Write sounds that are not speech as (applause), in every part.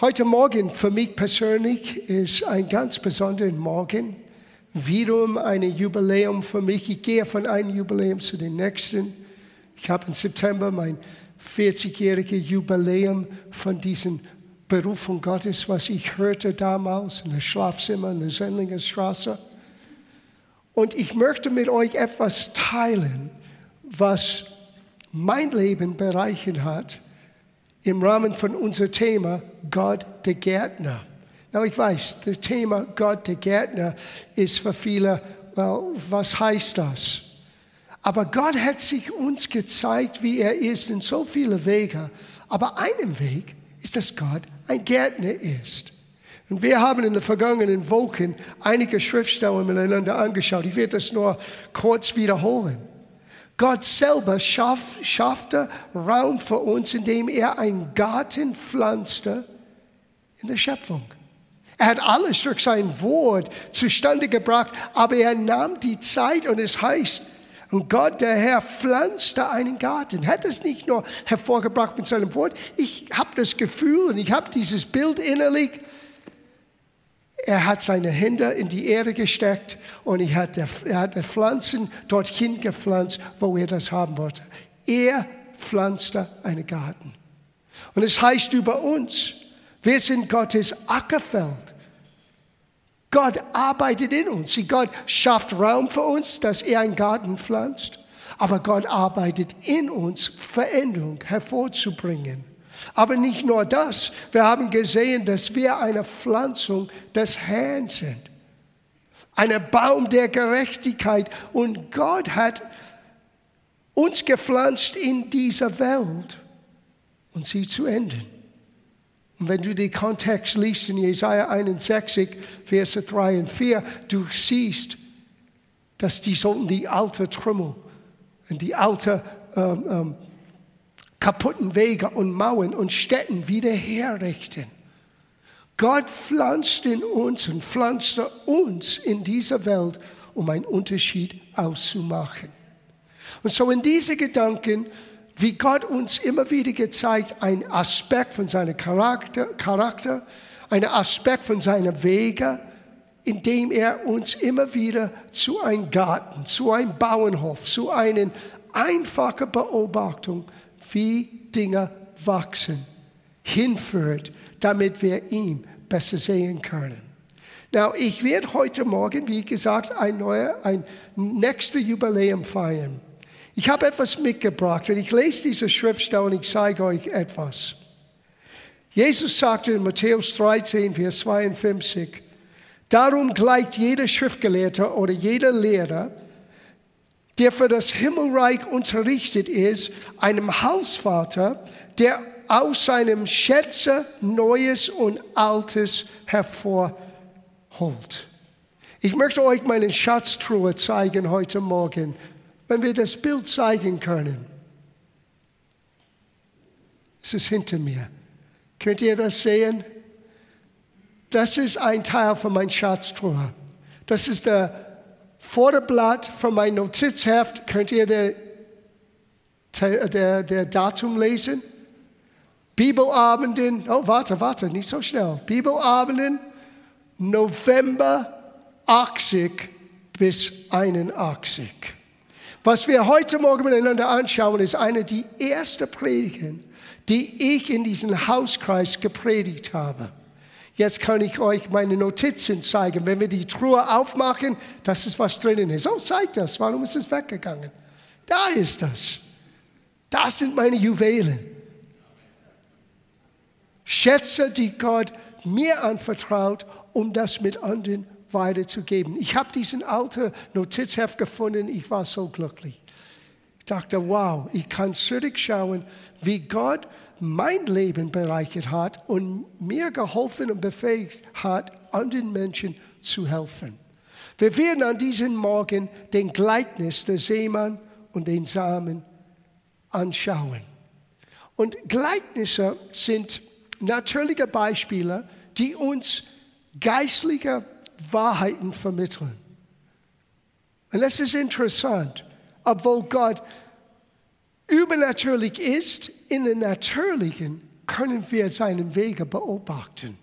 Heute Morgen für mich persönlich ist ein ganz besonderer Morgen. Wiederum ein Jubiläum für mich. Ich gehe von einem Jubiläum zu dem nächsten. Ich habe im September mein 40-jähriges Jubiläum von diesem Berufung Gottes, was ich hörte damals in der Schlafzimmer in der Sendlinger Straße. Und ich möchte mit euch etwas teilen, was mein Leben bereichert hat im Rahmen von unserem Thema Gott der Gärtner. Na, ich weiß, das Thema Gott der Gärtner ist für viele, well, was heißt das? Aber Gott hat sich uns gezeigt, wie er ist in so viele Wege. Aber einem Weg ist, dass Gott ein Gärtner ist. Und wir haben in den vergangenen Wochen einige Schriftstellen miteinander angeschaut. Ich werde das nur kurz wiederholen. Gott selber schaff, schaffte Raum für uns, indem er einen Garten pflanzte in der Schöpfung. Er hat alles durch sein Wort zustande gebracht, aber er nahm die Zeit und es heißt, und Gott, der Herr, pflanzte einen Garten. Hat es nicht nur hervorgebracht mit seinem Wort. Ich habe das Gefühl und ich habe dieses Bild innerlich, er hat seine Hände in die Erde gesteckt und er hat, er hat die Pflanzen dorthin gepflanzt, wo er das haben wollte. Er pflanzte einen Garten. Und es heißt über uns, wir sind Gottes Ackerfeld. Gott arbeitet in uns. Gott schafft Raum für uns, dass er einen Garten pflanzt. Aber Gott arbeitet in uns, Veränderung hervorzubringen. Aber nicht nur das, wir haben gesehen, dass wir eine Pflanzung des Herrn sind. Ein Baum der Gerechtigkeit. Und Gott hat uns gepflanzt in dieser Welt und sie zu enden. Und wenn du den Kontext liest in Jesaja 61, Verse 3 und 4, du siehst, dass die sollten die alte Trümmel und die alte ähm, ähm, kaputten Wege und Mauern und Städten wieder herrichten. Gott pflanzt in uns und pflanzte uns in dieser Welt, um einen Unterschied auszumachen. Und so in diese Gedanken, wie Gott uns immer wieder gezeigt, ein Aspekt von seinem Charakter, Charakter ein Aspekt von seinen Wegen, indem er uns immer wieder zu einem Garten, zu einem Bauernhof, zu einer einfachen Beobachtung wie Dinge wachsen, hinführt, damit wir ihn besser sehen können. Now, ich werde heute Morgen, wie gesagt, ein neuer, ein nächstes Jubiläum feiern. Ich habe etwas mitgebracht und ich lese diese Schriftstelle und ich zeige euch etwas. Jesus sagte in Matthäus 13, Vers 52, darum gleicht jeder Schriftgelehrte oder jeder Lehrer, der für das Himmelreich unterrichtet ist, einem Hausvater, der aus seinem Schätze Neues und Altes hervorholt. Ich möchte euch meine Schatztruhe zeigen heute Morgen, wenn wir das Bild zeigen können. Es ist hinter mir. Könnt ihr das sehen? Das ist ein Teil von meiner Schatztruhe. Das ist der Vorderblatt von meinem Notizheft könnt ihr der, der, der Datum lesen. Bibelabenden, oh warte, warte, nicht so schnell. Bibelabenden November 80 bis 81. Was wir heute Morgen miteinander anschauen, ist eine der ersten Predigen, die ich in diesem Hauskreis gepredigt habe. Jetzt kann ich euch meine Notizen zeigen. Wenn wir die Truhe aufmachen, das ist was drinnen ist. Oh, zeigt das. Warum ist es weggegangen? Da ist das. Das sind meine Juwelen. Schätze, die Gott mir anvertraut, um das mit anderen weiterzugeben. Ich habe diesen alten Notizheft gefunden. Ich war so glücklich. Ich dachte, wow, ich kann zurückschauen, wie Gott mein Leben bereichert hat und mir geholfen und befähigt hat, anderen Menschen zu helfen. Wir werden an diesem Morgen den Gleichnis der Seemann und den Samen anschauen. Und Gleichnisse sind natürliche Beispiele, die uns geistliche Wahrheiten vermitteln. Und es ist interessant, obwohl Gott übernatürlich ist, in den Natürlichen können wir seinen Wege beobachten.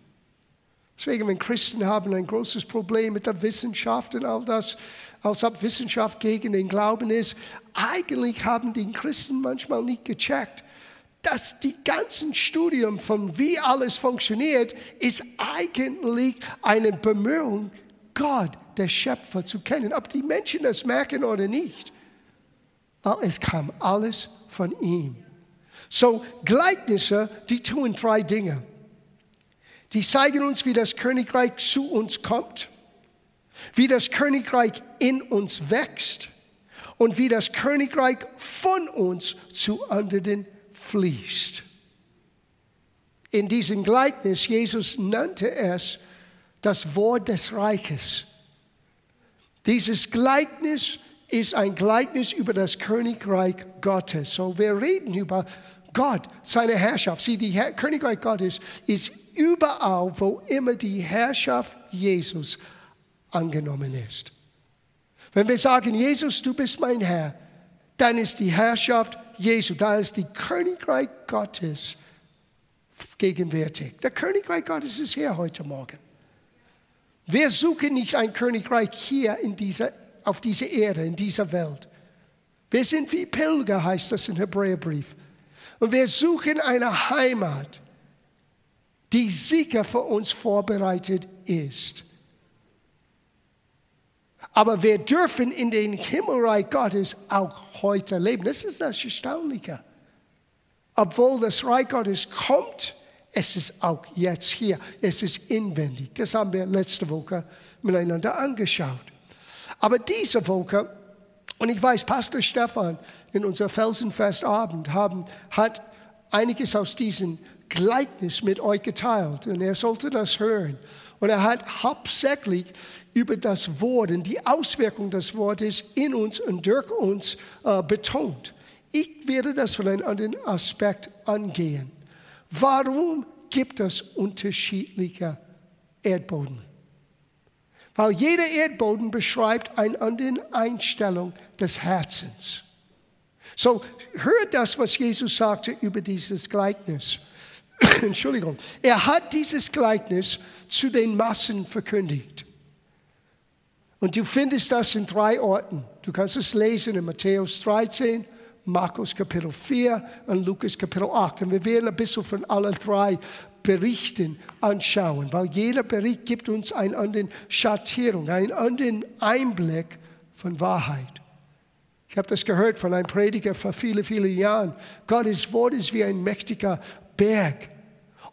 Deswegen, wenn Christen haben ein großes Problem mit der Wissenschaft und all das, als ob Wissenschaft gegen den Glauben ist, eigentlich haben die Christen manchmal nicht gecheckt, dass die ganzen Studien von wie alles funktioniert, ist eigentlich eine Bemühung, Gott, der Schöpfer, zu kennen. Ob die Menschen das merken oder nicht. Weil es kam alles von ihm. So, Gleichnisse, die tun drei Dinge. Die zeigen uns, wie das Königreich zu uns kommt, wie das Königreich in uns wächst und wie das Königreich von uns zu anderen fließt. In diesem Gleichnis, Jesus nannte es das Wort des Reiches. Dieses Gleichnis ist ein Gleichnis über das Königreich Gottes. So, wir reden über Gott, seine Herrschaft. Sieh, die Her Königreich Gottes ist überall, wo immer die Herrschaft Jesus angenommen ist. Wenn wir sagen, Jesus, du bist mein Herr, dann ist die Herrschaft Jesu, da ist die Königreich Gottes gegenwärtig. Der Königreich Gottes ist hier heute Morgen. Wir suchen nicht ein Königreich hier in dieser, auf dieser Erde, in dieser Welt. Wir sind wie Pilger, heißt das im Hebräerbrief. Und wir suchen eine Heimat, die sicher für uns vorbereitet ist. Aber wir dürfen in den Himmelreich Gottes auch heute leben. Das ist das Erstaunliche. Obwohl das Reich Gottes kommt, es ist auch jetzt hier. Es ist inwendig. Das haben wir letzte Woche miteinander angeschaut. Aber diese Woche, und ich weiß, Pastor Stefan in unser Felsenfestabend haben, hat einiges aus diesem Gleichnis mit euch geteilt. Und er sollte das hören. Und er hat hauptsächlich über das Wort und die Auswirkung des Wortes in uns und durch uns äh, betont. Ich werde das von einem anderen Aspekt angehen. Warum gibt es unterschiedliche Erdboden? Weil jeder Erdboden beschreibt eine andere Einstellung des Herzens. So, hört das, was Jesus sagte über dieses Gleichnis. (coughs) Entschuldigung. Er hat dieses Gleichnis zu den Massen verkündigt. Und du findest das in drei Orten. Du kannst es lesen in Matthäus 13, Markus Kapitel 4 und Lukas Kapitel 8. Und wir werden ein bisschen von allen drei Berichten anschauen, weil jeder Bericht gibt uns eine andere Schattierung, einen anderen Einblick von Wahrheit. Ich habe das gehört von einem Prediger vor vielen, vielen Jahren. Gottes Wort ist wie ein mächtiger Berg.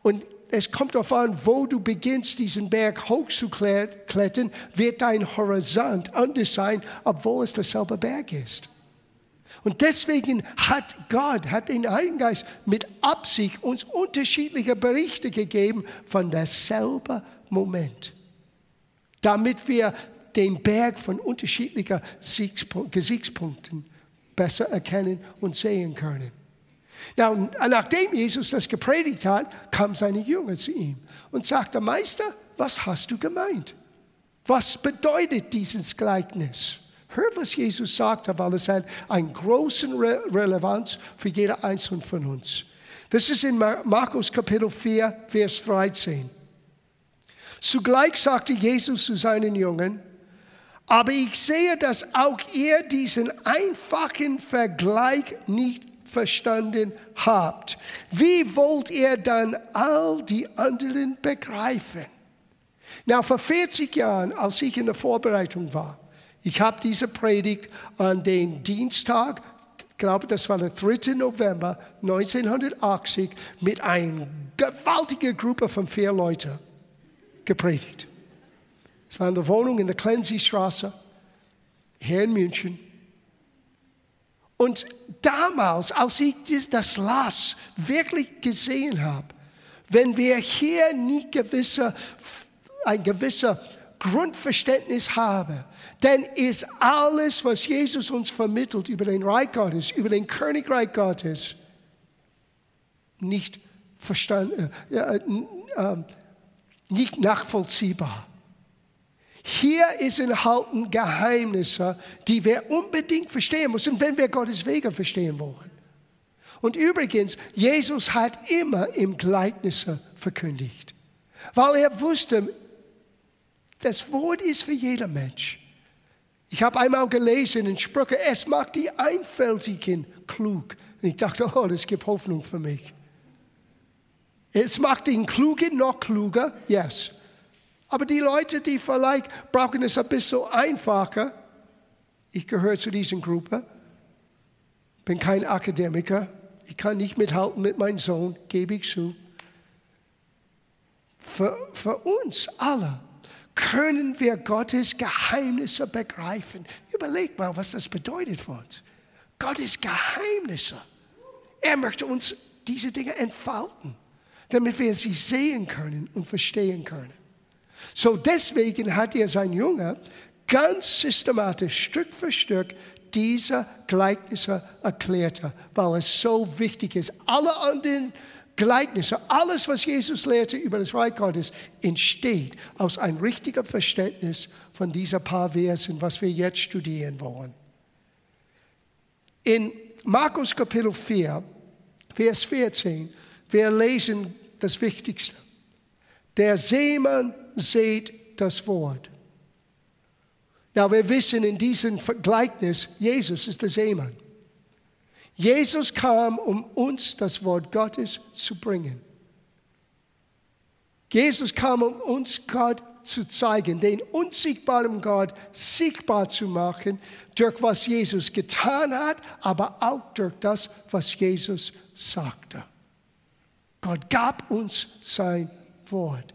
Und es kommt darauf an, wo du beginnst, diesen Berg hochzuklettern, wird dein Horizont anders sein, obwohl es derselbe Berg ist. Und deswegen hat Gott, hat den Heiligen Geist mit Absicht uns unterschiedliche Berichte gegeben von derselben Moment, damit wir den Berg von unterschiedlichen Gesichtspunkten besser erkennen und sehen können. Now, nachdem Jesus das gepredigt hat, kam seine Jünger zu ihm und sagte, Meister, was hast du gemeint? Was bedeutet dieses Gleichnis? Hör, was Jesus sagte, weil es hat eine große Re Relevanz für jeder Einzelne von uns. Das ist in Markus Kapitel 4, Vers 13. Zugleich sagte Jesus zu seinen Jüngern, aber ich sehe, dass auch ihr diesen einfachen Vergleich nicht verstanden habt. Wie wollt ihr dann all die anderen begreifen? Na, vor 40 Jahren, als ich in der Vorbereitung war, ich habe diese Predigt an den Dienstag, ich glaube, das war der 3. November 1980, mit einer gewaltigen Gruppe von vier Leuten gepredigt. Es war in der Wohnung in der Klenzi-Straße, hier in München. Und damals, als ich das las, wirklich gesehen habe, wenn wir hier nie gewisse, ein gewisser Grundverständnis haben, dann ist alles, was Jesus uns vermittelt über den Reich Gottes, über den Königreich Gottes, nicht verstanden, äh, äh, äh, nicht nachvollziehbar. Hier ist enthalten Geheimnisse, die wir unbedingt verstehen müssen, wenn wir Gottes Wege verstehen wollen. Und übrigens, Jesus hat immer im Gleichnisse verkündigt, weil er wusste, das Wort ist für jeder Mensch. Ich habe einmal gelesen in Sprüche, es macht die Einfältigen klug. Und ich dachte, oh, das gibt Hoffnung für mich. Es macht den Klugen noch kluger, yes. Aber die Leute, die vielleicht brauchen es ein bisschen einfacher, ich gehöre zu dieser Gruppe, bin kein Akademiker, ich kann nicht mithalten mit meinem Sohn, gebe ich zu. Für, für uns alle können wir Gottes Geheimnisse begreifen. Überleg mal, was das bedeutet für uns. Gottes Geheimnisse. Er möchte uns diese Dinge entfalten, damit wir sie sehen können und verstehen können. So deswegen hat er sein Junge ganz systematisch, Stück für Stück, diese Gleichnisse erklärt, weil es so wichtig ist. Alle anderen Gleichnisse, alles, was Jesus lehrte über das Reich Gottes, entsteht aus einem richtigen Verständnis von diesen paar Versen, was wir jetzt studieren wollen. In Markus Kapitel 4, Vers 14, wir lesen das Wichtigste. Der Seemann seht das Wort. Ja, wir wissen in diesem Gleichnis, Jesus ist der Seemann. Jesus kam, um uns das Wort Gottes zu bringen. Jesus kam, um uns Gott zu zeigen, den unsichtbaren Gott sichtbar zu machen, durch was Jesus getan hat, aber auch durch das, was Jesus sagte. Gott gab uns sein Wort.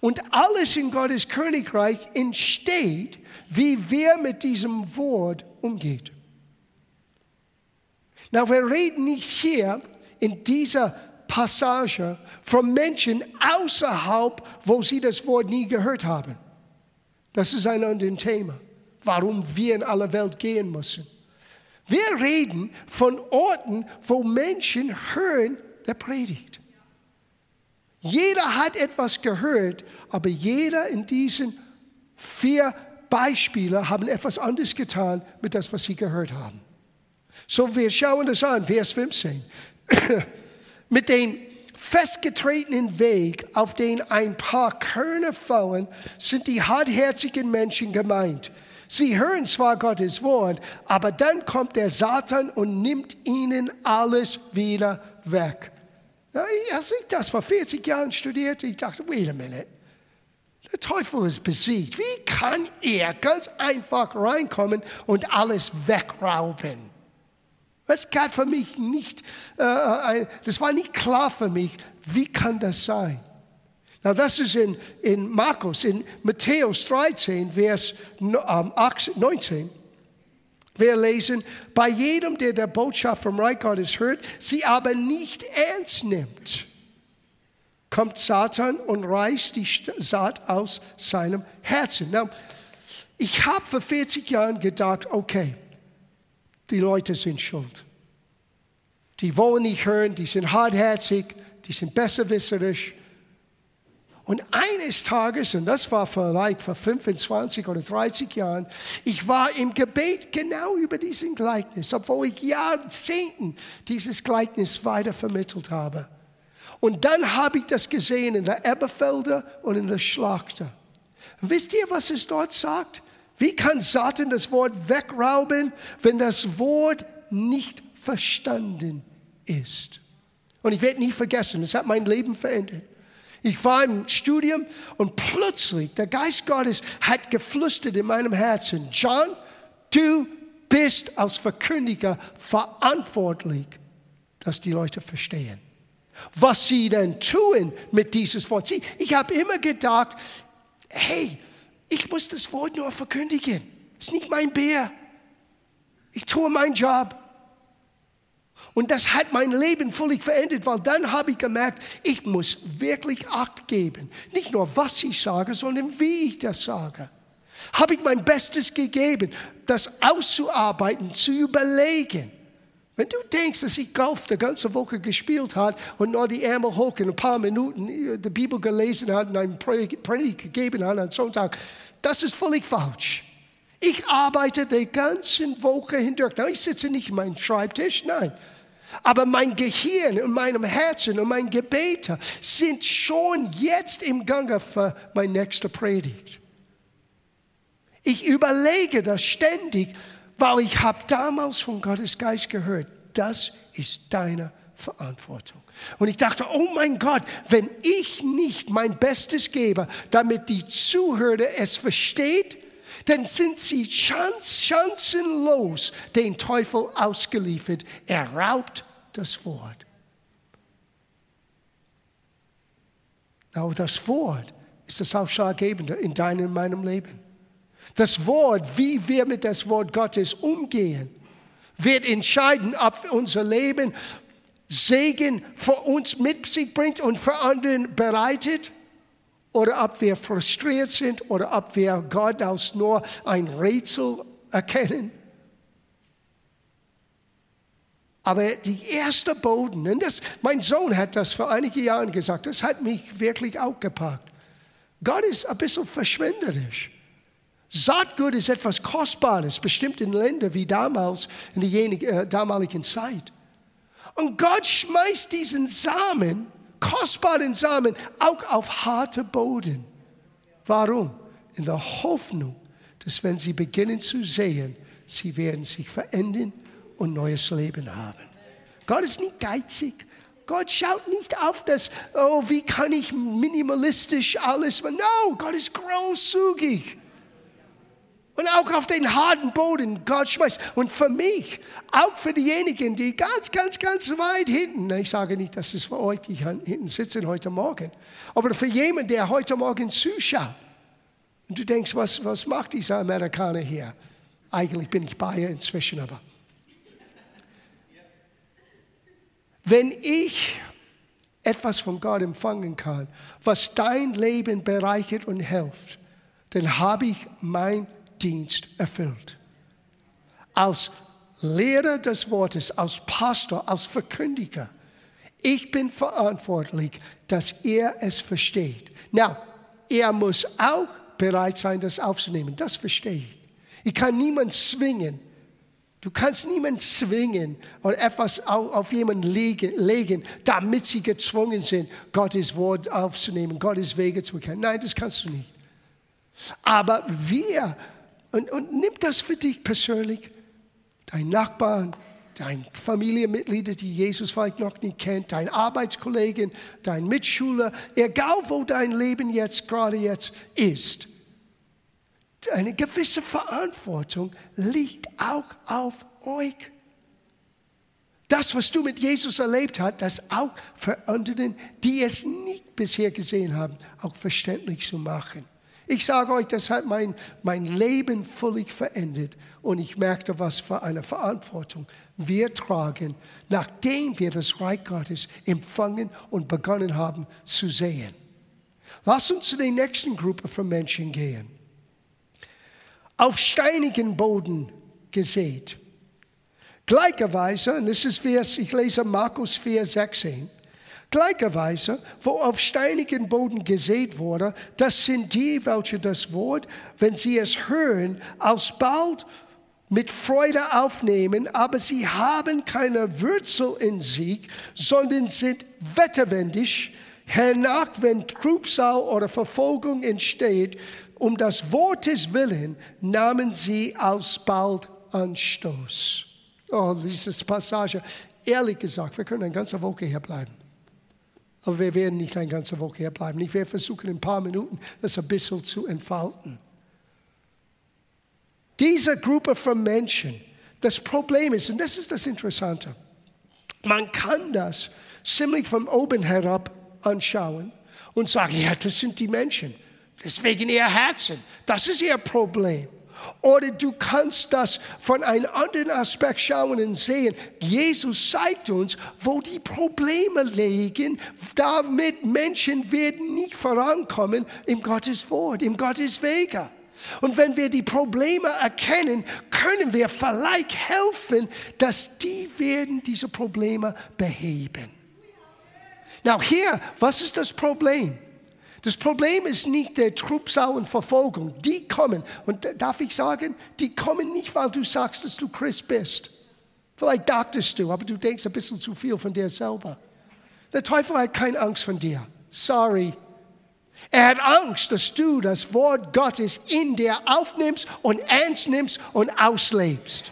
Und alles in Gottes Königreich entsteht, wie wir mit diesem Wort umgehen. Na, wir reden nicht hier in dieser Passage von Menschen außerhalb, wo sie das Wort nie gehört haben. Das ist ein anderes Thema, warum wir in alle Welt gehen müssen. Wir reden von Orten, wo Menschen hören der Predigt. Jeder hat etwas gehört, aber jeder in diesen vier Beispielen haben etwas anderes getan mit das, was sie gehört haben. So, wir schauen das an, Vers 15. (clears throat) Mit dem festgetretenen Weg, auf den ein paar Körner fallen, sind die hartherzigen Menschen gemeint. Sie hören zwar Gottes Wort, aber dann kommt der Satan und nimmt ihnen alles wieder weg. als ich das vor 40 Jahren studierte, ich dachte, wait a minute. Der Teufel ist besiegt. Wie kann er ganz einfach reinkommen und alles wegrauben? Das gab für mich nicht, äh, das war nicht klar für mich, wie kann das sein? Na, das ist in, in Markus, in Matthäus 13, Vers 19. Ähm, Wir lesen, bei jedem, der der Botschaft vom Reich Gottes hört, sie aber nicht ernst nimmt, kommt Satan und reißt die Saat aus seinem Herzen. Na, ich habe vor 40 Jahren gedacht, okay, die Leute sind schuld. Die wollen nicht hören, die sind hartherzig, die sind besserwisserisch. Und eines Tages, und das war vielleicht vor 25 oder 30 Jahren, ich war im Gebet genau über diesen Gleichnis, obwohl ich Jahrzehnten dieses Gleichnis weiter vermittelt habe. Und dann habe ich das gesehen in der Eberfelder und in der Schlachter. Wisst ihr, was es dort sagt? Wie kann Satan das Wort wegrauben, wenn das Wort nicht verstanden ist? Und ich werde nie vergessen, es hat mein Leben verändert. Ich war im Studium und plötzlich der Geist Gottes hat geflüstert in meinem Herzen, John, du bist als Verkündiger verantwortlich, dass die Leute verstehen. Was sie denn tun mit dieses Wort. Ich habe immer gedacht, hey, ich muss das Wort nur verkündigen. Das ist nicht mein Bär. Ich tue meinen Job. Und das hat mein Leben völlig verändert, weil dann habe ich gemerkt, ich muss wirklich Acht geben. Nicht nur, was ich sage, sondern wie ich das sage. Habe ich mein Bestes gegeben, das auszuarbeiten, zu überlegen. Wenn du denkst, dass ich Golf die ganze Woche gespielt habe und nur die Ärmel hoch in ein paar Minuten die Bibel gelesen hat und eine Predigt gegeben hat am Sonntag, das ist völlig falsch. Ich arbeite die ganze Woche hindurch. ich sitze nicht an meinem Schreibtisch, nein. Aber mein Gehirn und meinem Herzen und mein Gebete sind schon jetzt im Gange für meine nächste Predigt. Ich überlege das ständig, weil ich habe damals von Gottes Geist gehört, das ist deine Verantwortung. Und ich dachte, oh mein Gott, wenn ich nicht mein Bestes gebe, damit die Zuhörer es versteht, dann sind sie chancenlos den Teufel ausgeliefert. Er raubt das Wort. Aber das Wort ist das Ausschlaggebende in deinem und meinem Leben. Das Wort, wie wir mit das Wort Gottes umgehen, wird entscheiden, ob unser Leben Segen für uns mit sich bringt und für anderen bereitet oder ob wir frustriert sind oder ob wir Gott als nur ein Rätsel erkennen. Aber die erste Boden, und das, mein Sohn hat das vor einigen Jahren gesagt, das hat mich wirklich auch gepackt. Gott ist ein bisschen verschwenderisch. Saatgut ist etwas Kostbares, bestimmt in Ländern wie damals, in der äh, damaligen Zeit. Und Gott schmeißt diesen Samen, kostbaren Samen, auch auf harte Boden. Warum? In der Hoffnung, dass wenn sie beginnen zu sehen, sie werden sich verändern und neues Leben haben. Gott ist nicht geizig. Gott schaut nicht auf das, oh, wie kann ich minimalistisch alles machen. No, Gott ist großzügig. Und auch auf den harten Boden Gott schmeißt. Und für mich, auch für diejenigen, die ganz, ganz, ganz weit hinten, ich sage nicht, dass es für euch, die hinten sitzen heute Morgen, aber für jemanden, der heute Morgen zuschaut. Und du denkst, was, was macht dieser Amerikaner hier? Eigentlich bin ich ihr inzwischen, aber. Wenn ich etwas von Gott empfangen kann, was dein Leben bereichert und hilft, dann habe ich mein Dienst erfüllt. Als Lehrer des Wortes, als Pastor, als Verkündiger. Ich bin verantwortlich, dass er es versteht. Na, er muss auch bereit sein, das aufzunehmen. Das verstehe ich. Ich kann niemanden zwingen. Du kannst niemanden zwingen oder etwas auf jemanden legen, damit sie gezwungen sind, Gottes Wort aufzunehmen, Gottes Wege zu kennen. Nein, das kannst du nicht. Aber wir und, und nimm das für dich persönlich. Dein Nachbarn, dein Familienmitglieder, die Jesus vielleicht noch nicht kennt, dein Arbeitskollegen, dein Mitschüler, egal wo dein Leben jetzt gerade jetzt ist. Eine gewisse Verantwortung liegt auch auf euch. Das, was du mit Jesus erlebt hast, das auch für anderen, die es nicht bisher gesehen haben, auch verständlich zu machen. Ich sage euch, das hat mein, mein Leben völlig verändert und ich merkte, was für eine Verantwortung wir tragen, nachdem wir das Reich Gottes empfangen und begonnen haben zu sehen. Lass uns zu der nächsten Gruppe von Menschen gehen. Auf steinigen Boden gesät. Gleicherweise, und das ist Vers, ich lese Markus 4, 16. Gleicherweise, wo auf steinigen Boden gesät wurde, das sind die, welche das Wort, wenn sie es hören, alsbald mit Freude aufnehmen, aber sie haben keine Wurzel in sich, sondern sind wetterwendig, hernach, wenn Trübsal oder Verfolgung entsteht, um das Wortes willen, nahmen sie alsbald Anstoß. Oh, diese Passage, ehrlich gesagt, wir können eine ganze Woche hier bleiben. Aber wir werden nicht eine ganze Woche hier bleiben. Ich werde versuchen, in ein paar Minuten das ein bisschen zu entfalten. Diese Gruppe von Menschen, das Problem ist, und das ist das Interessante, man kann das ziemlich von oben herab anschauen und sagen, ja, das sind die Menschen. Deswegen ihr Herzen. Das ist ihr Problem. Oder du kannst das von einem anderen Aspekt schauen und sehen. Jesus zeigt uns, wo die Probleme liegen, damit Menschen werden nicht vorankommen im Gottes Wort, im Gottes Wege. Und wenn wir die Probleme erkennen, können wir vielleicht helfen, dass die werden diese Probleme beheben. Now hier, was ist das Problem? Das Problem ist nicht der Trubsau und Verfolgung. Die kommen. Und darf ich sagen, die kommen nicht, weil du sagst, dass du Christ bist. Vielleicht dachtest du, aber du denkst ein bisschen zu viel von dir selber. Der Teufel hat keine Angst von dir. Sorry. Er hat Angst, dass du das Wort Gottes in dir aufnimmst und ernst nimmst und auslebst.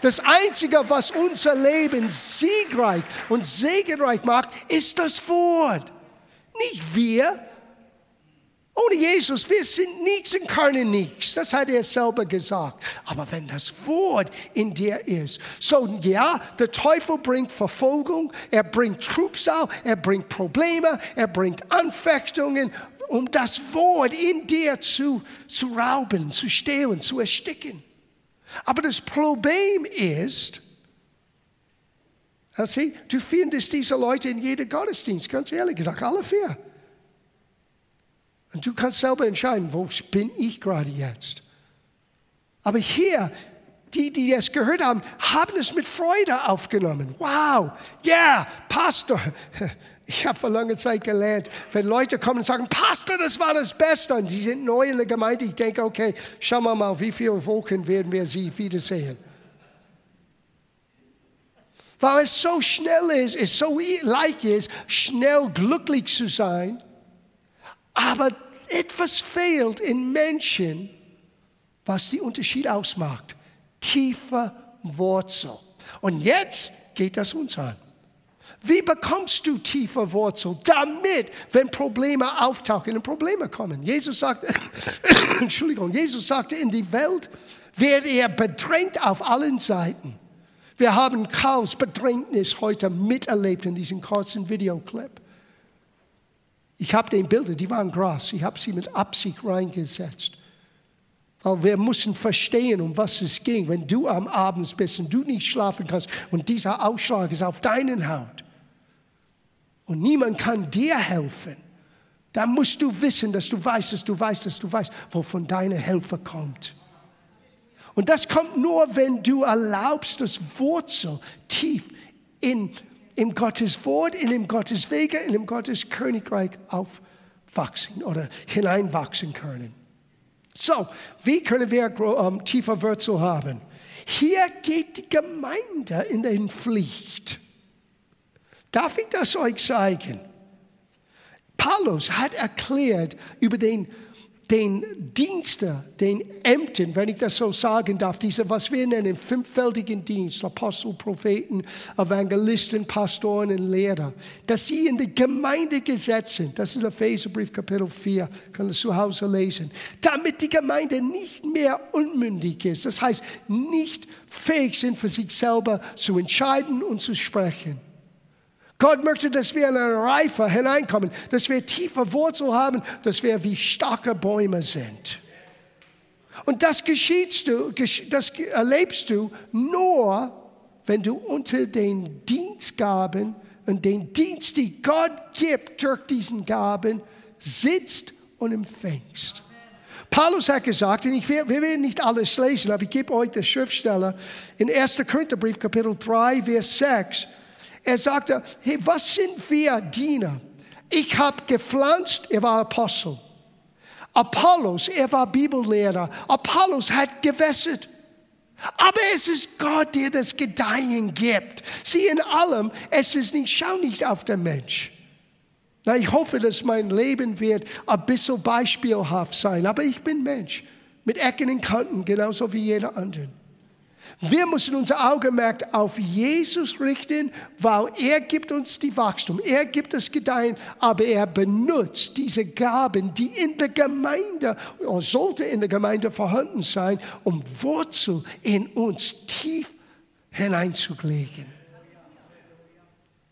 Das Einzige, was unser Leben siegreich und segenreich macht, ist das Wort. Nicht wir, ohne Jesus, wir sind nichts und können nichts. Das hat er selber gesagt. Aber wenn das Wort in dir ist, so ja, der Teufel bringt Verfolgung, er bringt Trübsal, er bringt Probleme, er bringt Anfechtungen, um das Wort in dir zu, zu rauben, zu stehlen, zu ersticken. Aber das Problem ist, also, du findest diese Leute in jedem Gottesdienst, ganz ehrlich gesagt, alle vier. Und du kannst selber entscheiden, wo bin ich gerade jetzt. Aber hier, die, die es gehört haben, haben es mit Freude aufgenommen. Wow, yeah, Pastor. Ich habe vor langer Zeit gelernt, wenn Leute kommen und sagen, Pastor, das war das Beste, und sie sind neu in der Gemeinde, ich denke, okay, schauen wir mal, wie viele Wochen werden wir sie wiedersehen. Weil es so schnell ist, es so leicht ist, schnell glücklich zu sein aber etwas fehlt in Menschen, was die Unterschied ausmacht. Tiefe Wurzel. Und jetzt geht das uns an. Wie bekommst du tiefe Wurzel? Damit, wenn Probleme auftauchen und Probleme kommen. Jesus sagte, (coughs) Entschuldigung, Jesus sagte, in die Welt wird er bedrängt auf allen Seiten. Wir haben Chaos, Bedrängnis heute miterlebt in diesem kurzen Videoclip. Ich habe den Bilder, die waren groß. Ich habe sie mit Absicht reingesetzt. Weil wir müssen verstehen, um was es ging. Wenn du am Abend bist und du nicht schlafen kannst und dieser Ausschlag ist auf deinen Haut und niemand kann dir helfen, dann musst du wissen, dass du weißt, dass du weißt, dass du weißt, wovon deine Hilfe kommt. Und das kommt nur, wenn du erlaubst, dass Wurzel tief in im Gottes Wort, in dem Gottes Wege, in dem Gottes Königreich aufwachsen oder hineinwachsen können. So, wie können wir ähm, tiefer Wurzel haben? Hier geht die Gemeinde in den Pflicht. Darf ich das euch zeigen? Paulus hat erklärt über den den Dienste, den Ämtern, wenn ich das so sagen darf, diese, was wir nennen, fünffältigen Dienst, Apostel, Propheten, Evangelisten, Pastoren und Lehrer, dass sie in die Gemeinde gesetzt sind. Das ist Epheserbrief Kapitel 4, kann das zu Hause lesen. Damit die Gemeinde nicht mehr unmündig ist, das heißt, nicht fähig sind, für sich selber zu entscheiden und zu sprechen. Gott möchte, dass wir in eine Reife hineinkommen, dass wir tiefe Wurzel haben, dass wir wie starke Bäume sind. Und das geschieht du, das erlebst du nur, wenn du unter den Dienstgaben und den Dienst, die Gott gibt durch diesen Gaben, sitzt und empfängst. Paulus hat gesagt, und ich, wir werden nicht alles lesen, aber ich gebe euch die Schriftsteller in 1. Korintherbrief, Kapitel 3, Vers 6. Er sagte, hey, was sind wir Diener? Ich habe gepflanzt, er war Apostel. Apollos, er war Bibellehrer. Apollos hat gewässert. Aber es ist Gott, der das Gedeihen gibt. Sieh in allem, es ist nicht, schau nicht auf den Mensch. Na, ich hoffe, dass mein Leben wird ein bisschen beispielhaft sein. Aber ich bin Mensch mit Ecken und Kanten, genauso wie jeder andere. Wir müssen unser Augenmerk auf Jesus richten, weil er gibt uns die Wachstum, er gibt das Gedeihen, aber er benutzt diese Gaben, die in der Gemeinde oder sollte in der Gemeinde vorhanden sein, um Wurzel in uns tief hineinzulegen.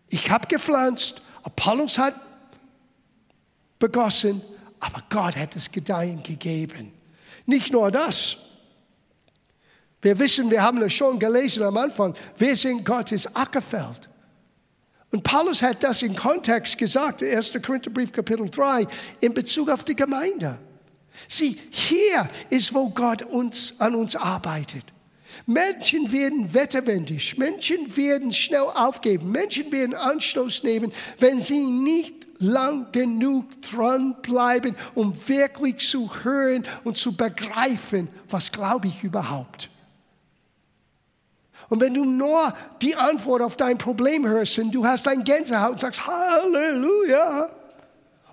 Ich habe gepflanzt, Apollos hat begossen, aber Gott hat das Gedeihen gegeben. Nicht nur das. Wir wissen, wir haben es schon gelesen am Anfang, wir sind Gottes Ackerfeld. Und Paulus hat das im Kontext gesagt, 1. Korintherbrief Kapitel 3, in Bezug auf die Gemeinde. Sieh, hier ist, wo Gott uns, an uns arbeitet. Menschen werden wetterwendig, Menschen werden schnell aufgeben, Menschen werden Anstoß nehmen, wenn sie nicht lang genug dranbleiben, um wirklich zu hören und zu begreifen, was glaube ich überhaupt. Und wenn du nur die Antwort auf dein Problem hörst und du hast ein Gänsehaut und sagst Halleluja,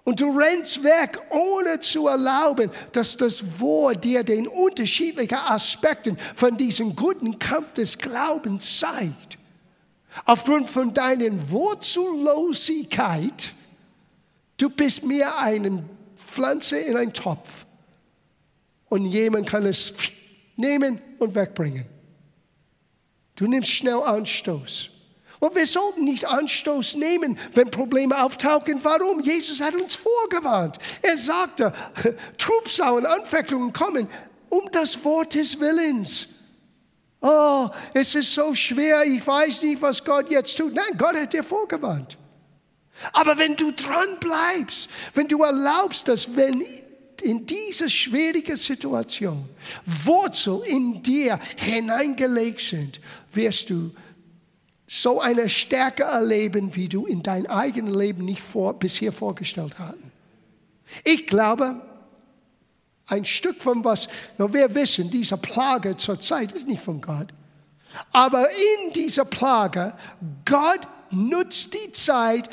und du rennst weg, ohne zu erlauben, dass das Wort dir den unterschiedlichen Aspekten von diesem guten Kampf des Glaubens zeigt. Aufgrund von deiner Wurzellosigkeit, du bist mehr eine Pflanze in einen Topf und jemand kann es nehmen und wegbringen. Du nimmst schnell Anstoß. Und wir sollten nicht Anstoß nehmen, wenn Probleme auftauchen. Warum? Jesus hat uns vorgewarnt. Er sagte, (laughs) Trubsau und Anfechtungen kommen um das Wort des Willens. Oh, es ist so schwer, ich weiß nicht, was Gott jetzt tut. Nein, Gott hat dir vorgewarnt. Aber wenn du dran bleibst, wenn du erlaubst, dass wenn in diese schwierige Situation Wurzel in dir hineingelegt sind, wirst du so eine Stärke erleben, wie du in dein eigenes Leben nicht vor, bisher vorgestellt hatten. Ich glaube, ein Stück von was, wir wissen, diese Plage zur Zeit ist nicht von Gott. Aber in dieser Plage, Gott nutzt die Zeit,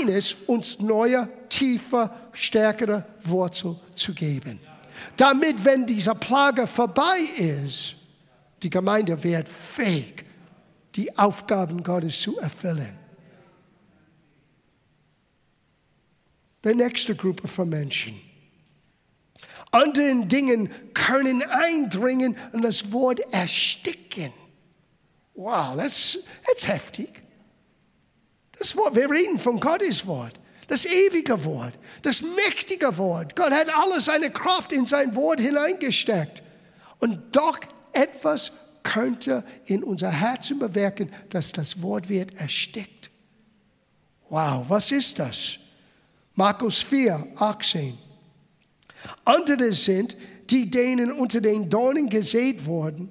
eines uns neue, tiefer, stärkere Wurzel zu geben. Damit, wenn diese Plage vorbei ist, die Gemeinde wird fähig, die Aufgaben Gottes zu erfüllen. Die nächste Gruppe von Menschen. Anderen Dingen können eindringen und das Wort ersticken. Wow, das ist heftig. Das Wort, wir reden von Gottes Wort, das ewige Wort, das mächtige Wort. Gott hat alle seine Kraft in sein Wort hineingesteckt. Und doch etwas könnte in unser Herzen bewirken, dass das Wort wird erstickt. Wow, was ist das? Markus 4, 18. Andere sind, die denen unter den Dornen gesät wurden.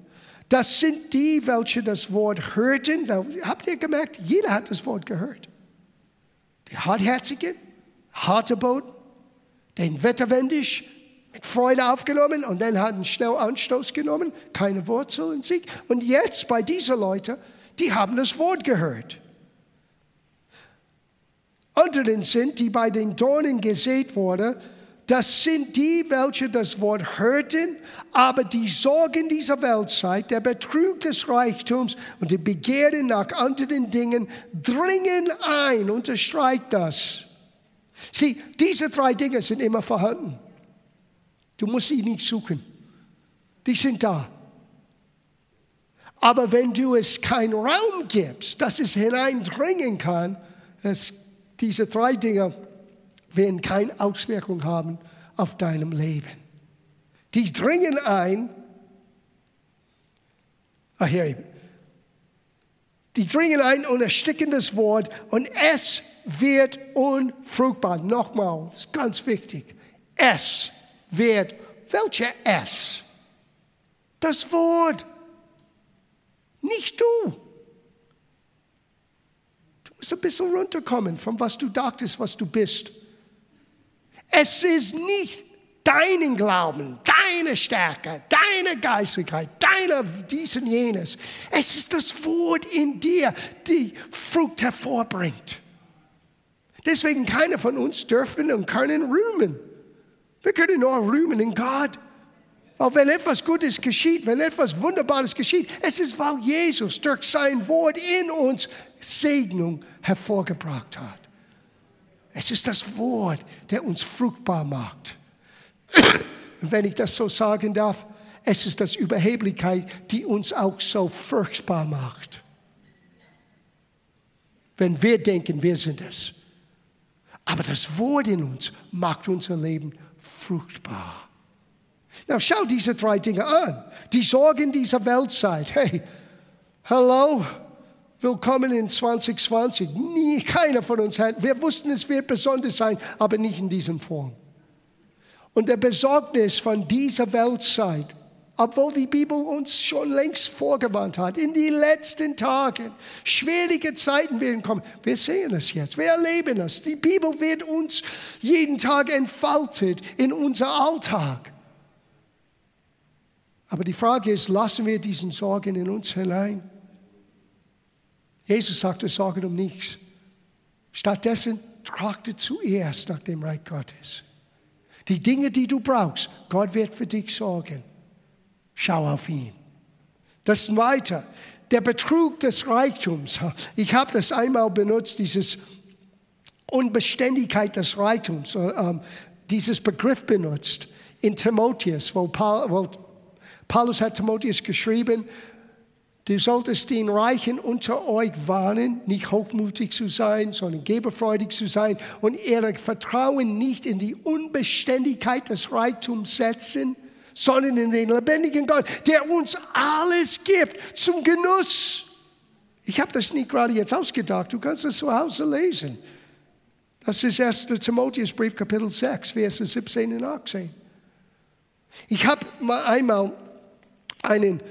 Das sind die, welche das Wort hörten. Habt ihr gemerkt, jeder hat das Wort gehört. Die Hartherzigen, harte Boden, den Wetterwendisch, mit Freude aufgenommen und dann hatten schnell Anstoß genommen, keine Wurzel in sich. Und jetzt bei diesen Leuten, die haben das Wort gehört. Anderen sind, die bei den Dornen gesät wurden, das sind die, welche das Wort hörten, aber die Sorgen dieser Weltzeit, der Betrug des Reichtums und die Begehren nach anderen Dingen dringen ein, unterstreicht das. Sieh, diese drei Dinge sind immer vorhanden. Du musst sie nicht suchen. Die sind da. Aber wenn du es keinen Raum gibst, dass es hineindringen kann, es, diese drei Dinge werden keine Auswirkung haben auf deinem Leben. Die dringen ein, ach hier, die dringen ein und ersticken das Wort und es wird unfruchtbar. Nochmal, das ist ganz wichtig. Es wird, welche es? Das Wort, nicht du. Du musst ein bisschen runterkommen von was du dachtest, was du bist. Es ist nicht deinen Glauben, deine Stärke, deine Geistigkeit, deine dies und jenes. Es ist das Wort in dir, die Frucht hervorbringt. Deswegen keiner von uns dürfen und können rühmen. Wir können nur rühmen in Gott. Weil wenn etwas Gutes geschieht, wenn etwas Wunderbares geschieht, es ist, weil Jesus durch sein Wort in uns Segnung hervorgebracht hat. Es ist das Wort, der uns fruchtbar macht. Und wenn ich das so sagen darf, es ist das Überheblichkeit, die uns auch so furchtbar macht. Wenn wir denken, wir sind es. Aber das Wort in uns macht unser Leben fruchtbar. Na, schau diese drei Dinge an. Die Sorgen dieser Weltzeit. Hey, hallo, willkommen in 2020. Nie, keiner von uns hat. Wir wussten, es wird besonders sein, aber nicht in diesem Form. Und der Besorgnis von dieser Weltzeit obwohl die Bibel uns schon längst vorgewarnt hat, in die letzten Tagen, schwierige Zeiten werden kommen. Wir sehen es jetzt, wir erleben es. Die Bibel wird uns jeden Tag entfaltet in unser Alltag. Aber die Frage ist, lassen wir diesen Sorgen in uns hinein? Jesus sagte, sorge um nichts. Stattdessen tragte zuerst nach dem Reich Gottes. Die Dinge, die du brauchst, Gott wird für dich sorgen. Schau auf ihn. Das Zweite, der Betrug des Reichtums. Ich habe das einmal benutzt, dieses Unbeständigkeit des Reichtums, äh, dieses Begriff benutzt in Timotheus, wo Paulus hat Timotheus geschrieben, Du solltest den Reichen unter euch warnen, nicht hochmutig zu sein, sondern geberfreudig zu sein und ihr Vertrauen nicht in die Unbeständigkeit des Reichtums setzen, sondern in den lebendigen Gott, der uns alles gibt zum Genuss. Ich habe das nicht gerade jetzt ausgedacht, du kannst es zu Hause lesen. Das ist 1. Timotheusbrief, Kapitel 6, Verse 17 und 18. Ich habe mal einmal einen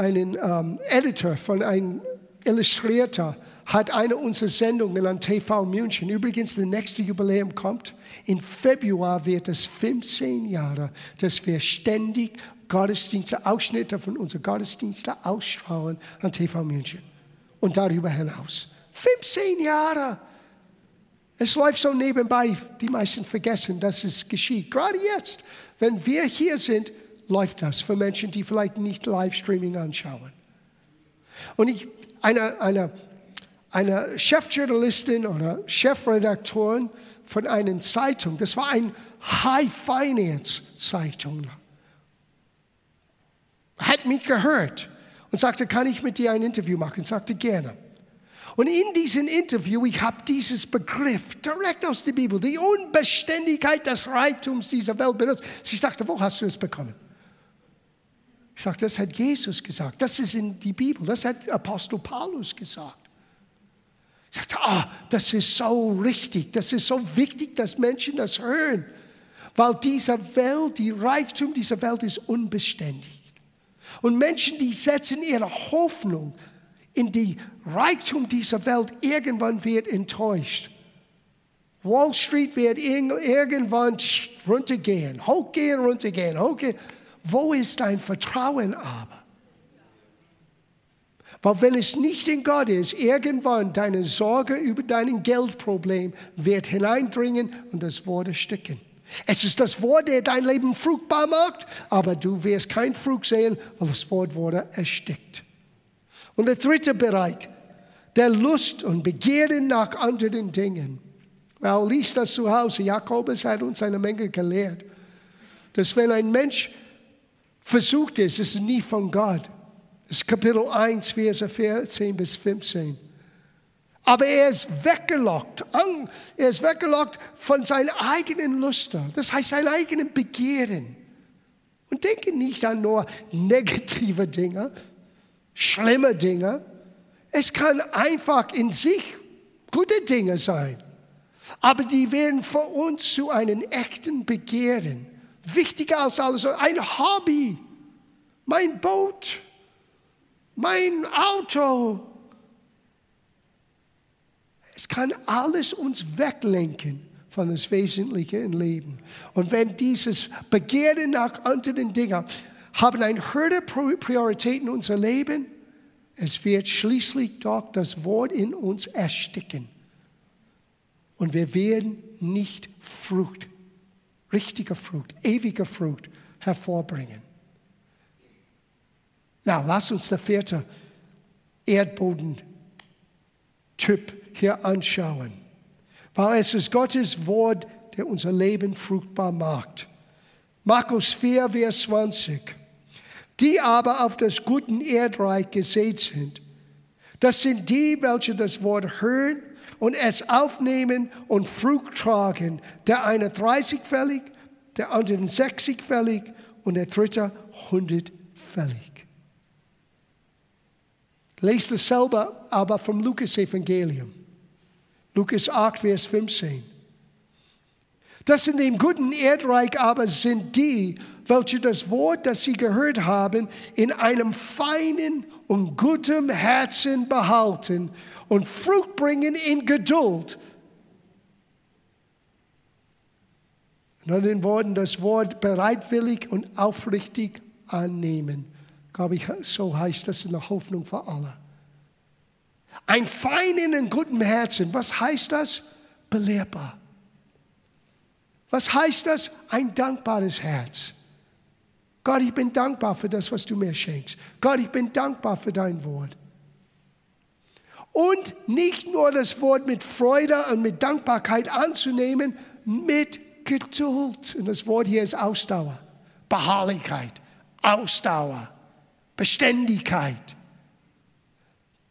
einen ähm, Editor von einem Illustrator hat eine unserer Sendungen an TV München. Übrigens, das nächste Jubiläum kommt. Im Februar wird es 15 Jahre, dass wir ständig Gottesdienste, Ausschnitte von unseren Gottesdiensten ausstrahlen an TV München. Und darüber hinaus. 15 Jahre. Es läuft so nebenbei. Die meisten vergessen, dass es geschieht. Gerade jetzt, wenn wir hier sind, läuft das für Menschen, die vielleicht nicht Livestreaming anschauen. Und ich, eine, eine, eine Chefjournalistin oder Chefredaktorin von einer Zeitung, das war eine High Finance Zeitung, hat mich gehört und sagte, kann ich mit dir ein Interview machen? Sagte gerne. Und in diesem Interview, ich habe dieses Begriff direkt aus der Bibel, die Unbeständigkeit des Reichtums dieser Welt benutzt. Sie sagte, wo hast du es bekommen? Ich sage, das hat Jesus gesagt. Das ist in die Bibel. Das hat Apostel Paulus gesagt. Ich sagte, ah, das ist so richtig. Das ist so wichtig, dass Menschen das hören. Weil diese Welt, die Reichtum dieser Welt ist unbeständig. Und Menschen, die setzen ihre Hoffnung in die Reichtum dieser Welt, irgendwann wird enttäuscht. Wall Street wird irgendwann runtergehen, hochgehen, runtergehen, hochgehen. Wo ist dein Vertrauen aber? Weil wenn es nicht in Gott ist, irgendwann deine Sorge über dein Geldproblem wird hineindringen und das Wort ersticken. Es ist das Wort, der dein Leben fruchtbar macht, aber du wirst kein Frucht sehen, weil das Wort wurde erstickt. Und der dritte Bereich, der Lust und Begierde nach anderen Dingen. Well, liest das zu Hause. Jakobus hat uns eine Menge gelehrt, dass wenn ein Mensch versucht es, es ist nie von Gott. Das ist Kapitel 1, Verse 14 bis 15. Aber er ist weggelockt. Er ist weggelockt von seinen eigenen Lüsten. Das heißt, seinen eigenen Begierden. Und denke nicht an nur negative Dinge, schlimme Dinge. Es kann einfach in sich gute Dinge sein. Aber die werden für uns zu einem echten Begehren wichtiger als alles, ein Hobby, mein Boot, mein Auto. Es kann alles uns weglenken von das Wesentliche im Leben. Und wenn dieses Begehren nach anderen Dingen haben eine höhere Priorität in unser Leben, es wird schließlich doch das Wort in uns ersticken. Und wir werden nicht Frucht richtige Frucht, ewige Frucht hervorbringen. Na, lass uns der vierte Erdbodentyp hier anschauen. Weil es ist Gottes Wort, der unser Leben fruchtbar macht. Markus 4, Vers 20. Die aber auf das gute Erdreich gesät sind, das sind die, welche das Wort hören und es aufnehmen und Frucht tragen. Der eine 30-fällig, der andere 60-fällig und der dritte 100-fällig. Lest es selber aber vom Lukas-Evangelium. Lukas 8, Vers 15. Das in dem guten Erdreich aber sind die, welche das Wort, das sie gehört haben, in einem feinen und gutem Herzen behalten und Frucht bringen in Geduld. In anderen Worten, das Wort bereitwillig und aufrichtig annehmen. Glaube ich, so heißt das in der Hoffnung für alle. Ein feinen und guten Herzen. Was heißt das? Belehrbar. Was heißt das? Ein dankbares Herz. Gott, ich bin dankbar für das, was du mir schenkst. Gott, ich bin dankbar für dein Wort. Und nicht nur das Wort mit Freude und mit Dankbarkeit anzunehmen, mit Geduld. Und das Wort hier ist Ausdauer, Beharrlichkeit, Ausdauer, Beständigkeit.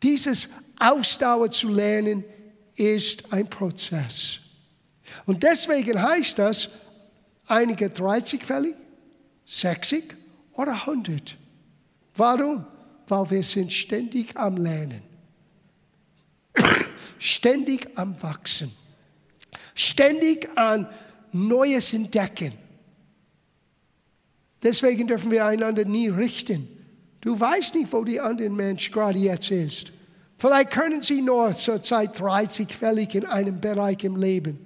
Dieses Ausdauer zu lernen ist ein Prozess. Und deswegen heißt das, einige 30-fällig, 60 oder 100. Warum? Weil wir sind ständig am Lernen, (coughs) ständig am Wachsen, ständig an Neues entdecken. Deswegen dürfen wir einander nie richten. Du weißt nicht, wo die andere Mensch gerade jetzt ist. Vielleicht können sie nur zur Zeit 30 fällig in einem Bereich im Leben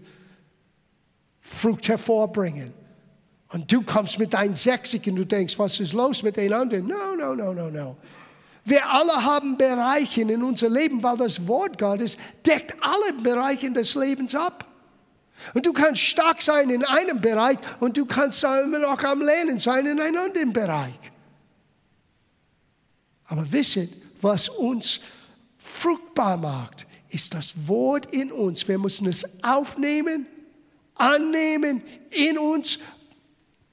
Frucht hervorbringen. Und du kommst mit deinen 60 und du denkst, was ist los mit den anderen? No, no, no, no, no. Wir alle haben Bereiche in unser Leben, weil das Wort Gottes deckt alle Bereiche des Lebens ab. Und du kannst stark sein in einem Bereich und du kannst noch am Lernen sein in einem anderen Bereich. Aber wisset, was uns fruchtbar macht, ist das Wort in uns. Wir müssen es aufnehmen annehmen in uns,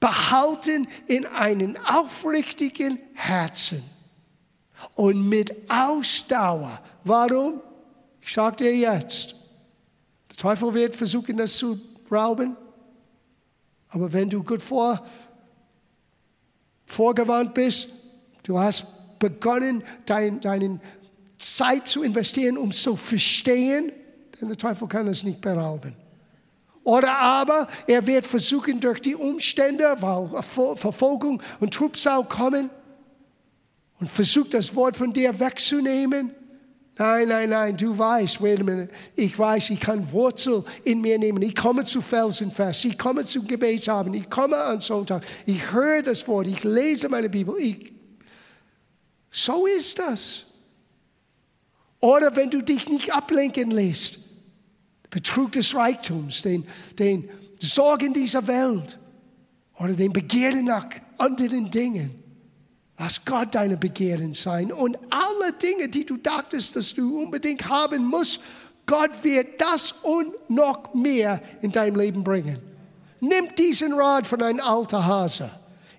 behalten in einen aufrichtigen Herzen und mit Ausdauer. Warum? Ich sage dir jetzt, der Teufel wird versuchen, das zu rauben, aber wenn du gut vor, vorgewandt bist, du hast begonnen, dein, deine Zeit zu investieren, um zu verstehen, denn der Teufel kann es nicht berauben. Oder aber er wird versuchen, durch die Umstände, weil Verfolgung und Trubsau kommen, und versucht, das Wort von dir wegzunehmen. Nein, nein, nein, du weißt, wait a minute, ich weiß, ich kann Wurzel in mir nehmen. Ich komme zu Felsenfest, ich komme zu Gebetsabend, ich komme an Sonntag, ich höre das Wort, ich lese meine Bibel. Ich, so ist das. Oder wenn du dich nicht ablenken lässt, Betrug des Reichtums, den, den Sorgen dieser Welt oder den Begehren nach anderen Dingen. Lass Gott deine Begehren sein. Und alle Dinge, die du dachtest, dass du unbedingt haben musst, Gott wird das und noch mehr in dein Leben bringen. Nimm diesen Rat von einem alten Hase.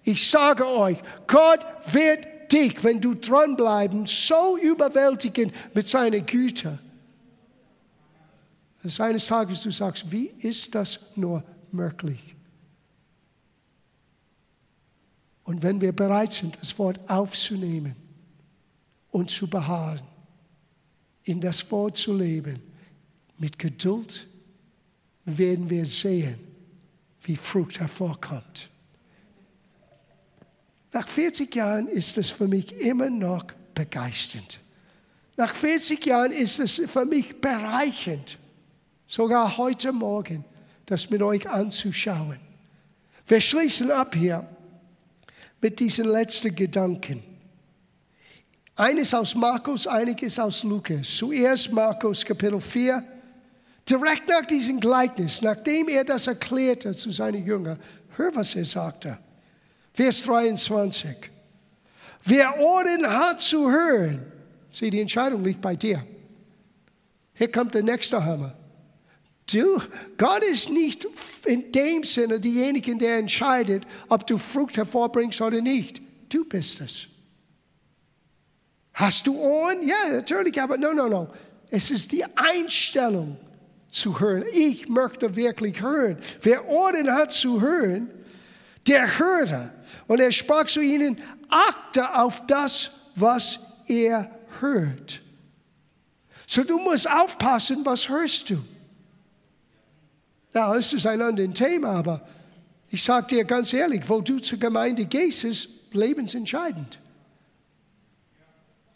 Ich sage euch, Gott wird dich, wenn du dranbleiben, so überwältigen mit seiner Güte dass eines Tages du sagst, wie ist das nur möglich? Und wenn wir bereit sind, das Wort aufzunehmen und zu beharren, in das Wort zu leben, mit Geduld werden wir sehen, wie Frucht hervorkommt. Nach 40 Jahren ist es für mich immer noch begeisternd. Nach 40 Jahren ist es für mich bereichend sogar heute Morgen, das mit euch anzuschauen. Wir schließen ab hier mit diesen letzten Gedanken. Eines aus Markus, einiges aus Lukas. Zuerst Markus Kapitel 4. Direkt nach diesem Gleichnis, nachdem er das erklärte zu seinen Jüngern, hör, was er sagte. Vers 23. Wer Ohren hat zu hören, sieh, die Entscheidung liegt bei dir. Hier kommt der nächste Hammer. Du, Gott ist nicht in dem Sinne derjenige, der entscheidet, ob du Frucht hervorbringst oder nicht. Du bist es. Hast du Ohren? Ja, natürlich, aber no, no, no. Es ist die Einstellung zu hören. Ich möchte wirklich hören. Wer Ohren hat zu hören, der hörte. Und er sprach zu ihnen, achte auf das, was er hört. So du musst aufpassen, was hörst du. Ja, es ist ein anderes Thema, aber ich sage dir ganz ehrlich, wo du zur Gemeinde gehst, ist lebensentscheidend.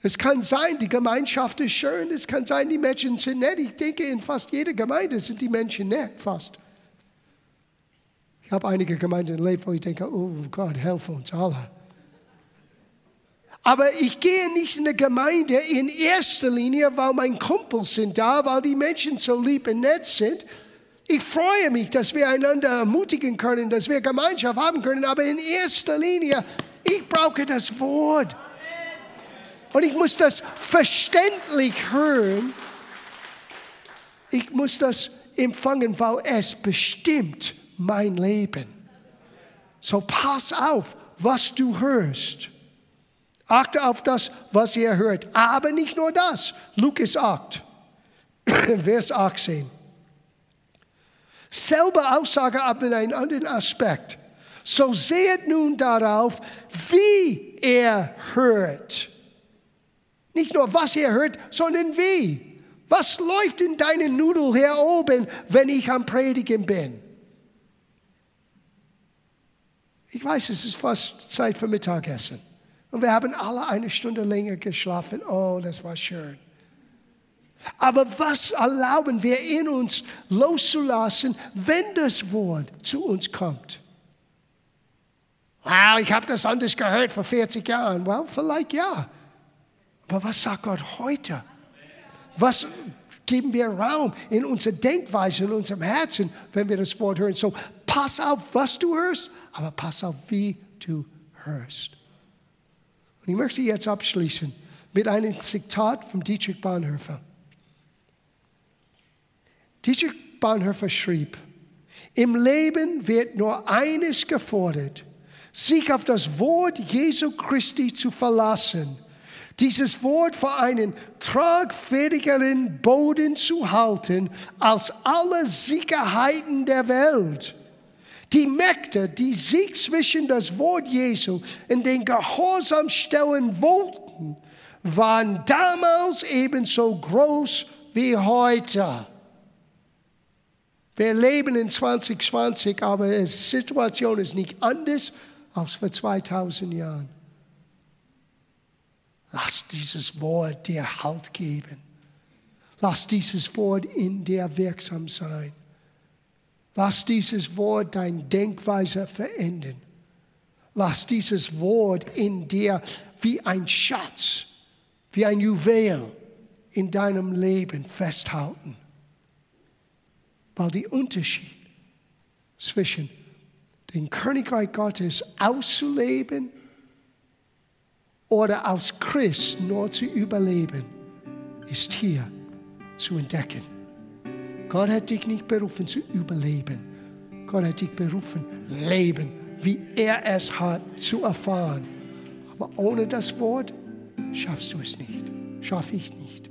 Es kann sein, die Gemeinschaft ist schön, es kann sein, die Menschen sind nett. Ich denke, in fast jeder Gemeinde sind die Menschen nett, fast. Ich habe einige Gemeinden erlebt, wo ich denke, oh Gott, helfe uns alle. Aber ich gehe nicht in der Gemeinde in erster Linie, weil meine Kumpels sind da, weil die Menschen so lieb und nett sind. Ich freue mich, dass wir einander ermutigen können, dass wir Gemeinschaft haben können, aber in erster Linie, ich brauche das Wort. Und ich muss das verständlich hören. Ich muss das empfangen, weil es bestimmt mein Leben. So pass auf, was du hörst. Achte auf das, was ihr hört. Aber nicht nur das. Lukas 8, (clears throat) Vers 18. Selbe Aussage, aber in einem anderen Aspekt. So seht nun darauf, wie er hört. Nicht nur, was er hört, sondern wie. Was läuft in deinen Nudel hier oben, wenn ich am Predigen bin? Ich weiß, es ist fast Zeit für Mittagessen. Und wir haben alle eine Stunde länger geschlafen. Oh, das war schön. Aber was erlauben wir in uns loszulassen, wenn das Wort zu uns kommt? Wow, ich habe das anders gehört vor 40 Jahren. Well, vielleicht ja. Aber was sagt Gott heute? Was geben wir Raum in unserer Denkweise, in unserem Herzen, wenn wir das Wort hören? So, pass auf, was du hörst, aber pass auf, wie du hörst. Und ich möchte jetzt abschließen mit einem Zitat von Dietrich Bonhoeffer. Dietrich Bonhoeffer schrieb, im Leben wird nur eines gefordert, sich auf das Wort Jesu Christi zu verlassen, dieses Wort für einen tragfähigeren Boden zu halten als alle Sicherheiten der Welt. Die Mächte, die sich zwischen das Wort Jesu und den Gehorsam stellen wollten, waren damals ebenso groß wie heute. Wir leben in 2020, aber die Situation ist nicht anders als vor 2000 Jahren. Lass dieses Wort dir Halt geben. Lass dieses Wort in dir wirksam sein. Lass dieses Wort deine Denkweise verändern. Lass dieses Wort in dir wie ein Schatz, wie ein Juwel in deinem Leben festhalten. Weil der Unterschied zwischen dem Königreich Gottes auszuleben oder als Christ nur zu überleben, ist hier zu entdecken. Gott hat dich nicht berufen zu überleben. Gott hat dich berufen, leben, wie er es hat, zu erfahren. Aber ohne das Wort schaffst du es nicht. Schaffe ich nicht.